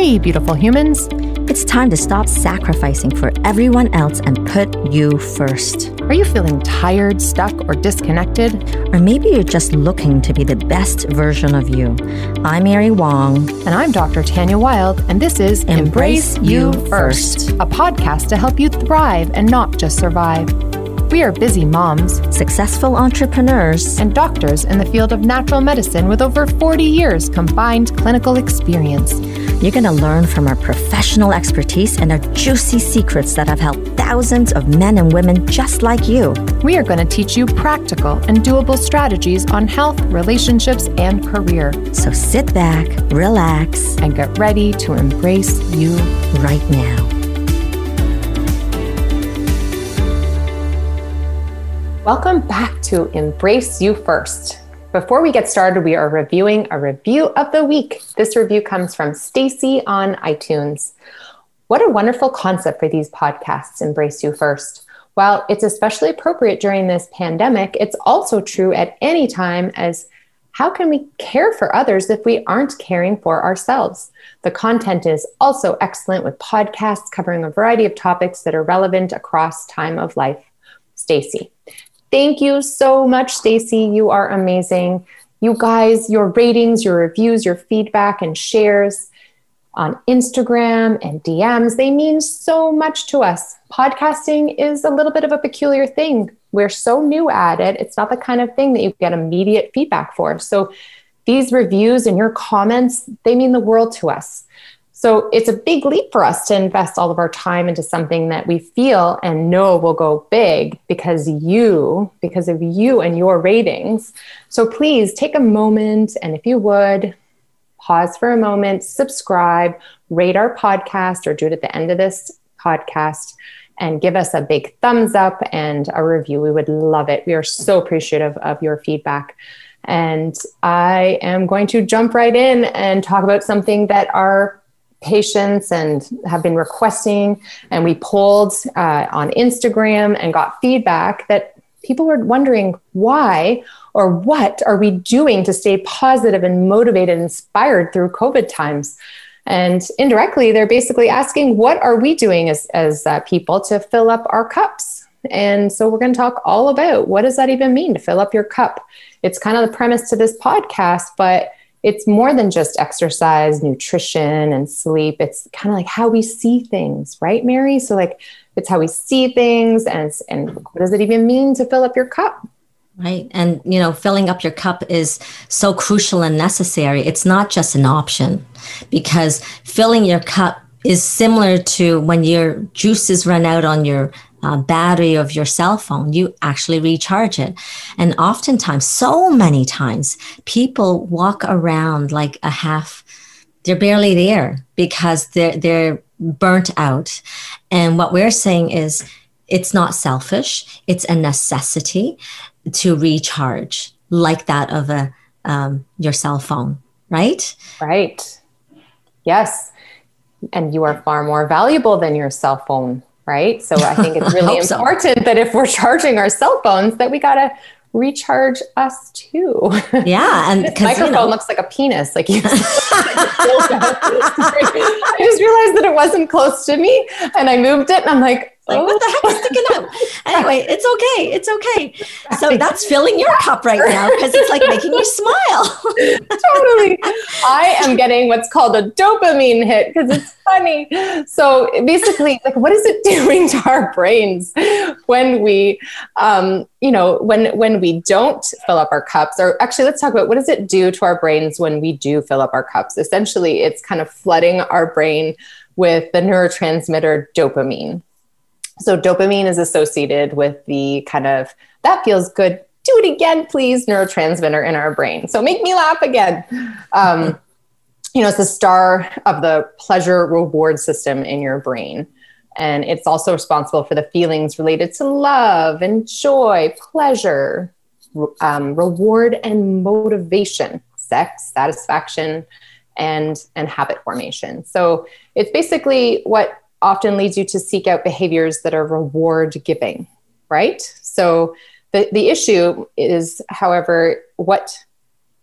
Hey, beautiful humans. It's time to stop sacrificing for everyone else and put you first. Are you feeling tired, stuck, or disconnected? Or maybe you're just looking to be the best version of you. I'm Mary Wong. And I'm Dr. Tanya Wild, and this is Embrace You First, a podcast to help you thrive and not just survive. We are busy moms, Successful entrepreneurs, and doctors in the field of natural medicine with over 40 years combined clinical experience. You're going to learn from our professional expertise and our juicy secrets that have helped thousands of men and women just like you. We are going to teach you practical and doable strategies on health, relationships, and career, So sit back, relax, and get ready to embrace you. right now. Welcome back to Embrace You First. Before we get started, we are reviewing a review of the week. This review comes from Stacy on iTunes. What a wonderful concept for these podcasts, Embrace You First. While it's especially appropriate during this pandemic, it's also true at any time as how can we care for others if we aren't caring for ourselves? The content is also excellent with podcasts covering a variety of topics that are relevant across time of life. Stacy. Thank you so much, Stacy. You are amazing. You guys, your ratings, your reviews, your feedback, and shares on Instagram and DMs, they mean so much to us. Podcasting is a little bit of a peculiar thing. We're so new at it. It's not the kind of thing that you get immediate feedback for. So these reviews and your comments, they mean the world to us. So it's a big leap for us to invest all of our time into something that we feel and know will go big because you, because of you and your ratings. So please take a moment and if you would, pause for a moment, subscribe, rate our podcast or do it at the end of this podcast and give us a big thumbs up and a review. We would love it. We are so appreciative of your feedback. And I am going to jump right in and talk about something that our patients and have been requesting. And we polled uh, on Instagram and got feedback that people were wondering why or what are we doing to stay positive and motivated inspired through COVID times. And indirectly, they're basically asking, what are we doing as, as uh, people to fill up our cups? And so we're going to talk all about what does that even mean to fill up your cup? It's kind of the premise to this podcast, but it's more than just exercise, nutrition, and sleep. It's kind of like how we see things, right, Mary? So, like, it's how we see things, and and what does it even mean to fill up your cup? Right. And, you know, filling up your cup is so crucial and necessary. It's not just an option because filling your cup is similar to when your juices run out on your uh, battery of your cell phone, you actually recharge it. And oftentimes, so many times, people walk around like a half, they're barely there because they're, they're burnt out. And what we're saying is, it's not selfish, it's a necessity to recharge like that of a um, your cell phone right Right. Yes. And you are far more valuable than your cell phone, right? So I think it's really hope so. important that if we're charging our cell phones, that we got to recharge us too. yeah and This microphone you know, looks like a penis. Like you. I just realized that it wasn't close to me, and I moved it, and I'm like, like oh, what the heck is sticking out anyway it's okay it's okay so that's filling your cup right now because it's like making you smile totally. I am getting what's called a dopamine hit because it's funny. So basically, like, what is it doing to our brains when we, um, you know, when when we don't fill up our cups? Or actually, let's talk about what does it do to our brains when we do fill up our cups? Essentially, it's kind of flooding our brain with the neurotransmitter dopamine. So dopamine is associated with the kind of that feels good. Do it again, please. Neurotransmitter in our brain. So make me laugh again. Um, you know, it's the star of the pleasure reward system in your brain. And it's also responsible for the feelings related to love and joy, pleasure, um, reward and motivation, sex, satisfaction, and, and habit formation. So it's basically what often leads you to seek out behaviors that are reward giving, right? So the, the issue is, however, what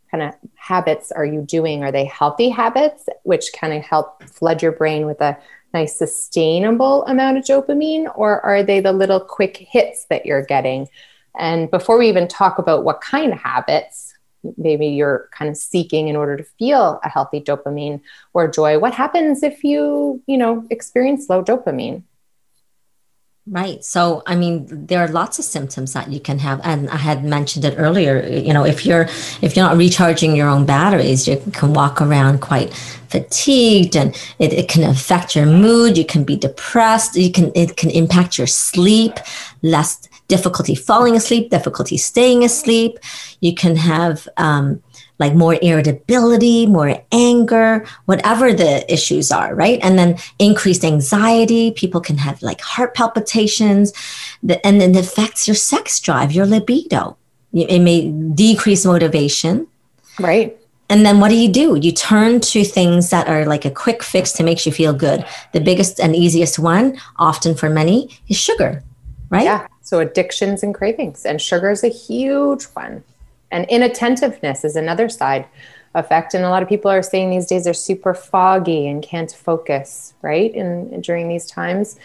kind of habits are you doing? Are they healthy habits, which kind of help flood your brain with a nice sustainable amount of dopamine, or are they the little quick hits that you're getting? And before we even talk about what kind of habits maybe you're kind of seeking in order to feel a healthy dopamine or joy, what happens if you, you know, experience low dopamine? Right. So, I mean, there are lots of symptoms that you can have, and I had mentioned it earlier. You know, if you're if you're not recharging your own batteries, you can walk around quite fatigued, and it, it can affect your mood. You can be depressed. You can it can impact your sleep. Less difficulty falling asleep, difficulty staying asleep. You can have um, like more irritability, more anger, whatever the issues are, right? And then increased anxiety. People can have like heart palpitations, and then it affects your sex drive, your libido. It may decrease motivation. Right. And then what do you do? You turn to things that are like a quick fix to make you feel good. The biggest and easiest one, often for many, is sugar, right? Yeah. So addictions and cravings. And sugar is a huge one. And inattentiveness is another side effect. And a lot of people are saying these days they're super foggy and can't focus, right? And during these times,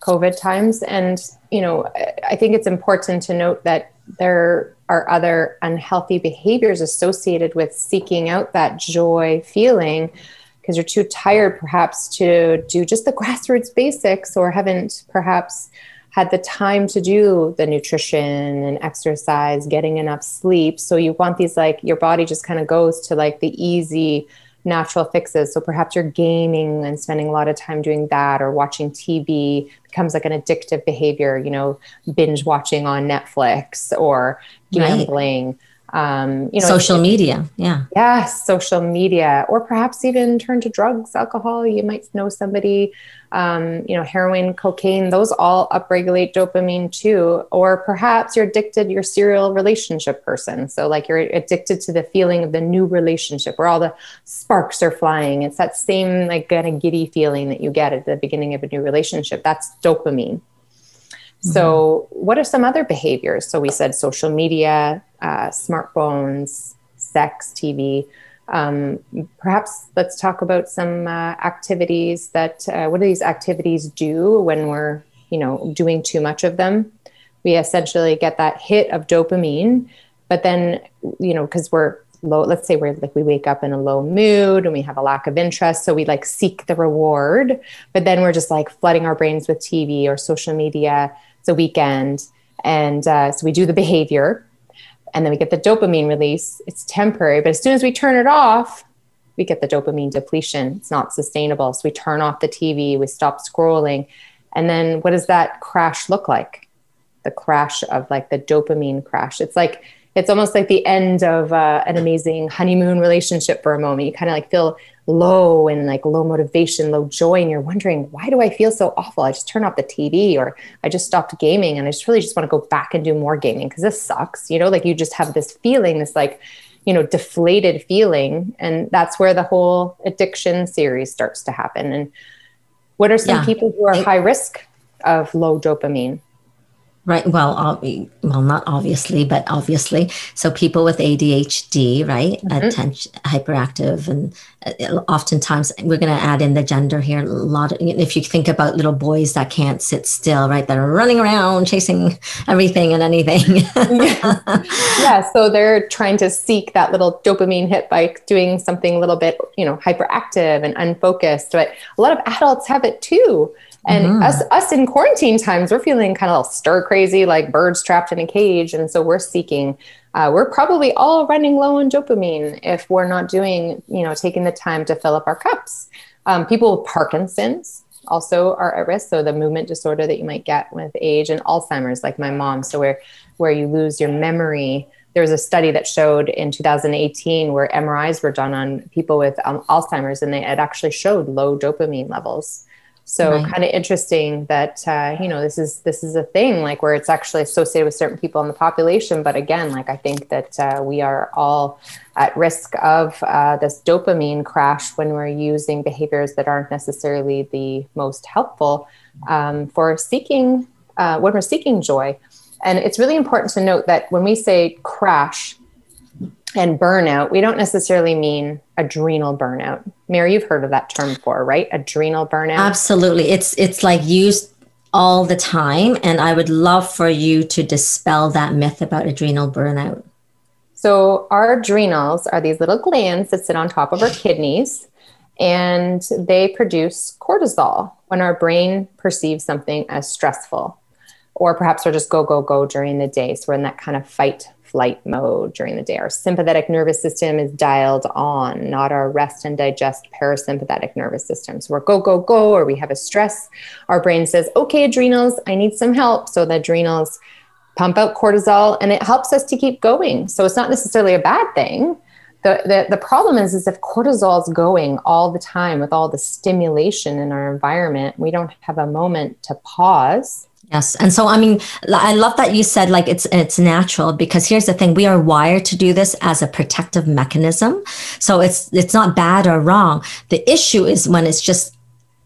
COVID times. And, you know, I think it's important to note that there are other unhealthy behaviors associated with seeking out that joy feeling because you're too tired perhaps to do just the grassroots basics or haven't perhaps had the time to do the nutrition and exercise, getting enough sleep. So you want these like your body just kind of goes to like the easy natural fixes. So perhaps you're gaming and spending a lot of time doing that or watching TV becomes like an addictive behavior, you know, binge watching on Netflix or gambling. Right. Um, you know, social media. Yeah. Yeah. social media, or perhaps even turn to drugs, alcohol. You might know somebody um, you know, heroin, cocaine, those all upregulate dopamine too. Or perhaps you're addicted, you're serial relationship person. So like you're addicted to the feeling of the new relationship where all the sparks are flying. It's that same like kind of giddy feeling that you get at the beginning of a new relationship. That's dopamine. Mm-hmm. So, what are some other behaviors? So, we said social media, uh, smartphones, sex, TV. Um, perhaps let's talk about some uh, activities that, uh, what do these activities do when we're, you know, doing too much of them? We essentially get that hit of dopamine, but then, you know, because we're low, let's say we're like, we wake up in a low mood and we have a lack of interest. So we like seek the reward, but then we're just like flooding our brains with TV or social media. It's a weekend. And uh, so we do the behavior and then we get the dopamine release. It's temporary, but as soon as we turn it off, we get the dopamine depletion. It's not sustainable. So we turn off the TV, we stop scrolling. And then what does that crash look like? The crash of like the dopamine crash. It's like, it's almost like the end of uh, an amazing honeymoon relationship for a moment. You kind of like feel low and like low motivation, low joy, and you're wondering, why do I feel so awful? I just turn off the TV or I just stopped gaming and I just really just want to go back and do more gaming because this sucks. You know, like you just have this feeling, this like, you know, deflated feeling. And that's where the whole addiction series starts to happen. And what are some yeah. people who are high risk of low dopamine? Right. Well, well, not obviously, but obviously. So people with ADHD, right? Mm-hmm. Attention, hyperactive, and uh, oftentimes we're going to add in the gender here. A lot. Of, if you think about little boys that can't sit still, right? That are running around chasing everything and anything. yeah. yeah. So they're trying to seek that little dopamine hit by doing something a little bit, you know, hyperactive and unfocused. But a lot of adults have it too. And mm-hmm. us, us in quarantine times, we're feeling kind of stir crazy, like birds trapped in a cage. And so we're seeking, uh, we're probably all running low on dopamine if we're not doing, you know, taking the time to fill up our cups. Um, people with Parkinson's also are at risk. So the movement disorder that you might get with age and Alzheimer's, like my mom. So where, where you lose your memory. There was a study that showed in 2018 where MRIs were done on people with um, Alzheimer's and they had actually showed low dopamine levels. So right. kind of interesting that uh, you know this is this is a thing like where it's actually associated with certain people in the population. But again, like I think that uh, we are all at risk of uh, this dopamine crash when we're using behaviors that aren't necessarily the most helpful um, for seeking uh, when we're seeking joy. And it's really important to note that when we say crash, and burnout, we don't necessarily mean adrenal burnout. Mary, you've heard of that term before, right? Adrenal burnout. Absolutely. It's it's like used all the time and I would love for you to dispel that myth about adrenal burnout. So, our adrenals are these little glands that sit on top of our kidneys and they produce cortisol when our brain perceives something as stressful or perhaps we're just go go go during the day. So we're in that kind of fight flight mode during the day. Our sympathetic nervous system is dialed on not our rest and digest parasympathetic nervous system. So we're go go go or we have a stress. Our brain says okay adrenals i need some help. So the adrenals pump out cortisol and it helps us to keep going. So it's not necessarily a bad thing. The, the, the problem is, is if cortisol is going all the time with all the stimulation in our environment, we don't have a moment to pause Yes. And so I mean I love that you said like it's it's natural because here's the thing we are wired to do this as a protective mechanism. So it's it's not bad or wrong. The issue is when it's just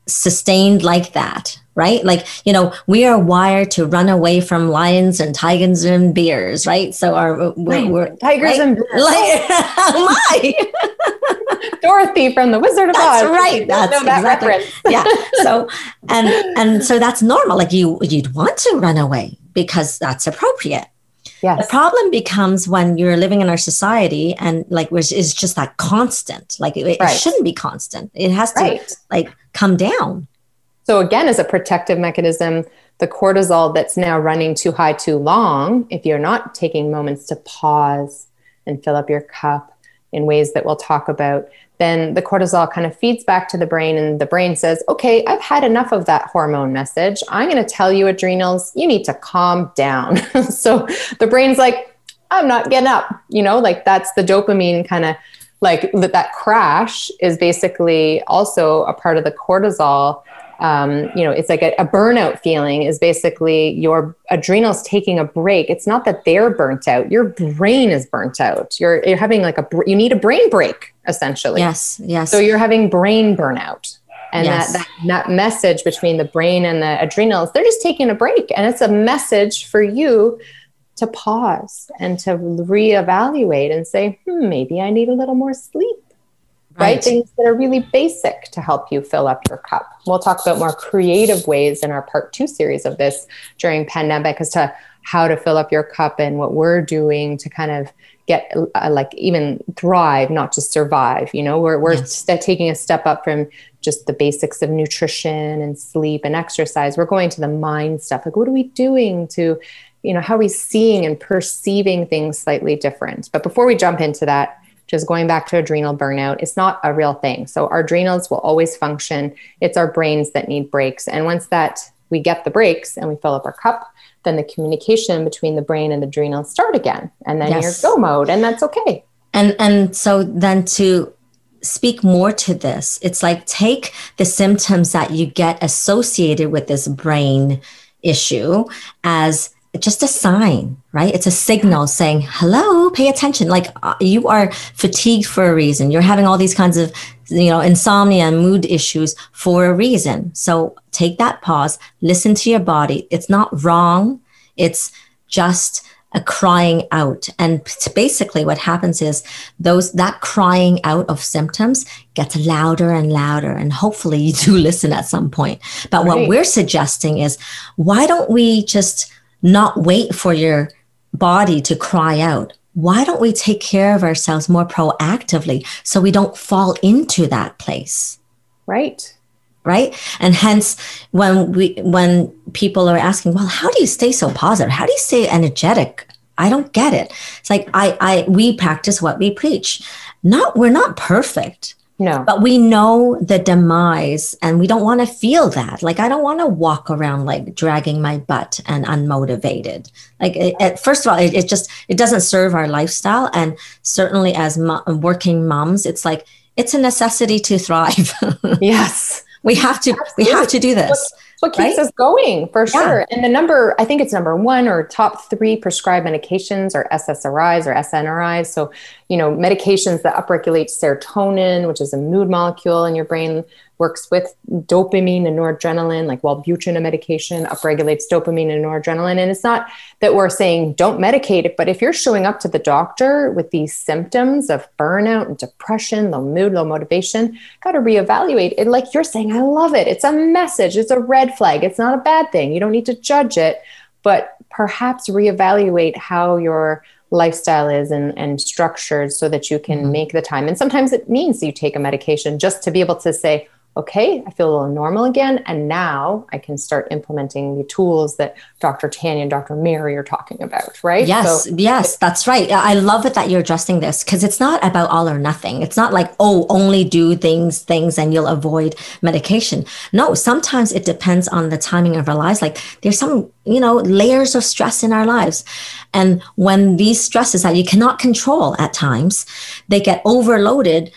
sustained like that right like you know we are wired to run away from lions and tigers and bears right so our we're, we're tigers right? and bears like, oh my dorothy from the wizard of that's oz right that's exactly reference. yeah so and and so that's normal like you you'd want to run away because that's appropriate Yes. The problem becomes when you're living in our society and like which is just that constant. Like it, right. it shouldn't be constant. It has to right. like come down. So, again, as a protective mechanism, the cortisol that's now running too high too long, if you're not taking moments to pause and fill up your cup in ways that we'll talk about, then the cortisol kind of feeds back to the brain, and the brain says, Okay, I've had enough of that hormone message. I'm going to tell you, adrenals, you need to calm down. so the brain's like, I'm not getting up. You know, like that's the dopamine kind of like that, crash is basically also a part of the cortisol um, you know, it's like a, a, burnout feeling is basically your adrenals taking a break. It's not that they're burnt out; your brain is burnt out. You're you're having like a you need a brain break essentially. Yes, yes. So you're having brain burnout, and yes. that, that that message between the brain and the adrenals, they're just taking a break, and it's a message for you to pause and to reevaluate and say, hmm, maybe I need a little more sleep right. right? Things that are really basic to help you fill up your cup. We'll talk about more creative ways in our part two series of this during pandemic as to how to fill up your cup and what we're doing to kind of get uh, like even thrive, not just survive. You know, we're, we're yes. st- taking a step up from just the basics of nutrition and sleep and exercise. We're going to the mind stuff. Like, what are we doing to, you know, how are we seeing and perceiving things slightly different? But before we jump into that, just going back to adrenal burnout, it's not a real thing. So our adrenals will always function. It's our brains that need breaks. And once that we get the breaks and we fill up our cup, then the communication between the brain and the adrenals start again. And then yes. you're go mode and that's okay. And and so then to speak more to this, it's like take the symptoms that you get associated with this brain issue as just a sign, right? It's a signal saying, hello, pay attention. Like uh, you are fatigued for a reason. You're having all these kinds of, you know, insomnia and mood issues for a reason. So take that pause, listen to your body. It's not wrong. It's just a crying out. And basically what happens is those, that crying out of symptoms gets louder and louder. And hopefully you do listen at some point. But right. what we're suggesting is why don't we just not wait for your body to cry out. Why don't we take care of ourselves more proactively so we don't fall into that place? Right. Right. And hence when we when people are asking, well, how do you stay so positive? How do you stay energetic? I don't get it. It's like I I we practice what we preach. Not we're not perfect. No. But we know the demise and we don't want to feel that. Like, I don't want to walk around like dragging my butt and unmotivated. Like, it, it, first of all, it, it, just, it doesn't serve our lifestyle. And certainly as mo- working moms, it's like, it's a necessity to thrive. yes. we have to, Absolutely. we have to do this what keeps right? us going for sure. And the number, I think it's number one or top three prescribed medications or SSRIs or SNRIs. So, you know, medications that upregulate serotonin, which is a mood molecule in your brain, works with dopamine and noradrenaline, like Wellbutrin, a medication, upregulates dopamine and noradrenaline. And it's not that we're saying don't medicate it, but if you're showing up to the doctor with these symptoms of burnout and depression, low mood, low motivation, got to reevaluate it. Like you're saying, I love it. It's a message, it's a red flag. It's not a bad thing. You don't need to judge it, but perhaps reevaluate how your lifestyle is and, and structured so that you can mm-hmm. make the time. And sometimes it means you take a medication just to be able to say, okay, I feel a little normal again. And now I can start implementing the tools that Dr. Tanya and Dr. Mary are talking about, right? Yes, so yes, that's right. I love it that you're addressing this because it's not about all or nothing. It's not like, oh, only do things, things, and you'll avoid medication. No, sometimes it depends on the timing of our lives. Like there's some, you know, layers of stress in our lives. And when these stresses that you cannot control at times, they get overloaded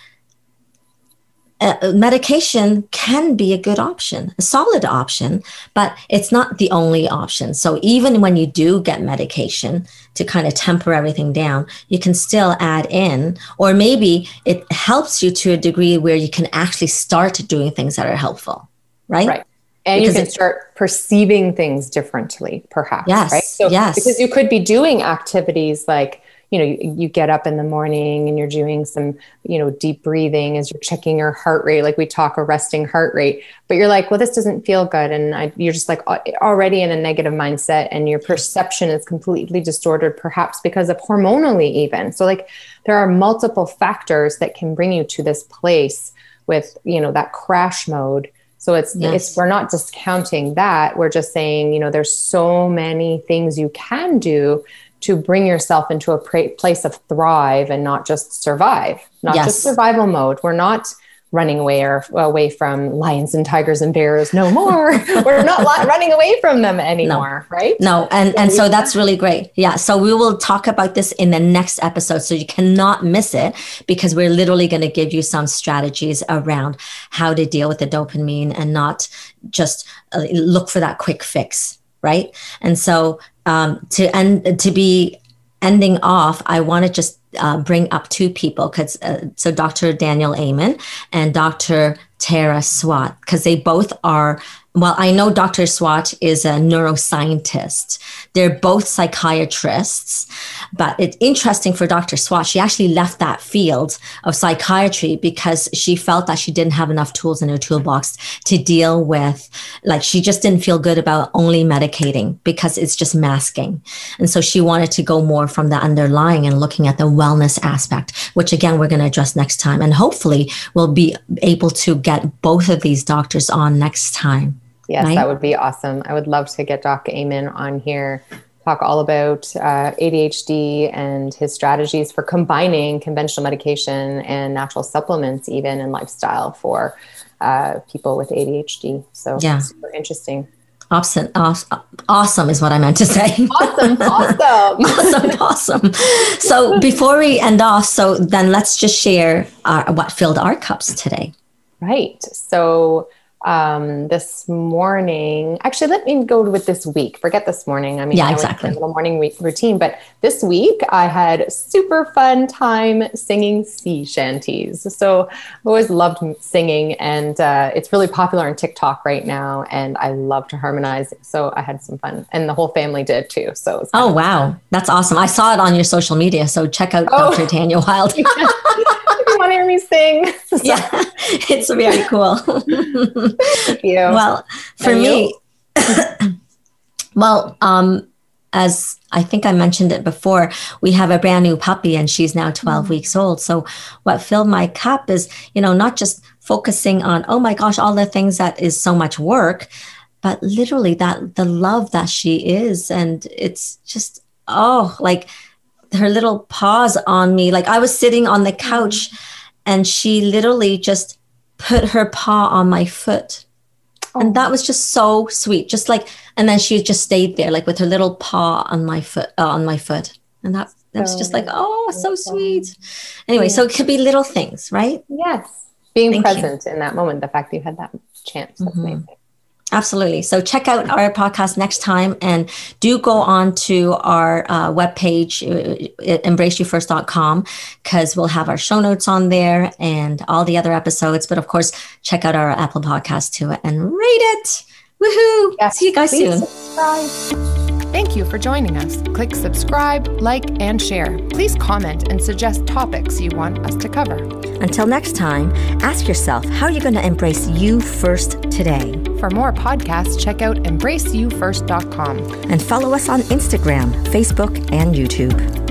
uh, medication can be a good option, a solid option, but it's not the only option. So even when you do get medication to kind of temper everything down, you can still add in, or maybe it helps you to a degree where you can actually start doing things that are helpful, right? Right. And because you can start perceiving things differently, perhaps. Yes. Right. So, yes. Because you could be doing activities like you know you, you, get up in the morning and you're doing some you know deep breathing as you're checking your heart rate. Like we talk a resting heart rate but you're like well this doesn't feel good. And I, you're just like already in a negative mindset and your perception is completely distorted perhaps because of hormonally even. So like there are multiple factors that can bring you to this place with you know that crash mode. So it's yes. it's we're not discounting that. We're just saying you know there's so many things you can do to bring yourself into a pra- place of thrive and not just survive, not yes. just survival mode. We're not running away or away from lions and tigers and bears no more we're not running away from them anymore no. right no and and so that's really great yeah so we will talk about this in the next episode so you cannot miss it because we're literally going to give you some strategies around how to deal with the dopamine and not just uh, look for that quick fix right and so um, to end to be ending off, I want to just uh, bring up two people because uh, so Dr. Daniel Amen and Dr. Tara Swart because they both are well, I know Dr. Swart is a neuroscientist. They're both psychiatrists, but it's interesting for Dr. Swart, She actually left that field of psychiatry because she felt that she didn't have enough tools in her toolbox to deal with, like, she just didn't feel good about only medicating because it's just masking. And so she wanted to go more from the underlying and looking at the wellness aspect, which again, we're going to address next time. And hopefully we'll be able to get both of these doctors on next time. Yes, right? that would be awesome. I would love to get Doc Amen on here, talk all about uh, ADHD and his strategies for combining conventional medication and natural supplements, even in lifestyle for uh, people with ADHD. So, yeah, super interesting. Awesome, awesome, awesome is what I meant to say. Awesome, awesome, awesome, awesome. So before we end off, so then let's just share our, what filled our cups today. Right. So um, this morning. Actually, let me go with this week. Forget this morning. I mean, yeah, I exactly. Morning re- routine, but this week I had super fun time singing sea shanties. So I've always loved singing, and uh, it's really popular on TikTok right now. And I love to harmonize, so I had some fun, and the whole family did too. So oh wow, fun. that's awesome! I saw it on your social media, so check out oh. Dr. Tanya Wild. hear me sing. yeah, it's very cool. Thank you. Well, for and me, well, um, as I think I mentioned it before, we have a brand new puppy and she's now 12 mm weeks old. So, what filled my cup is, you know, not just focusing on, oh my gosh, all the things that is so much work, but literally that the love that she is. And it's just, oh, like her little paws on me. Like I was sitting on the couch and she literally just put her paw on my foot. Oh. And that was just so sweet. Just like, and then she just stayed there, like with her little paw on my foot, uh, on my foot. And that, that was just like, oh, so sweet. Anyway, yeah. so it could be little things, right? Yes. Being Thank present you. in that moment, the fact that you had that chance. That's mm-hmm. amazing. Absolutely. So check out our podcast next time and do go on to our uh, webpage, uh, embraceyoufirst.com, because we'll have our show notes on there and all the other episodes. But of course, check out our Apple podcast too and rate it. Woohoo! Yes, See you guys soon. Subscribe. Thank you for joining us. Click subscribe, like, and share. Please comment and suggest topics you want us to cover. Until next time, ask yourself how you're going to embrace you first today. For more podcasts, check out embraceyoufirst.com and follow us on Instagram, Facebook, and YouTube.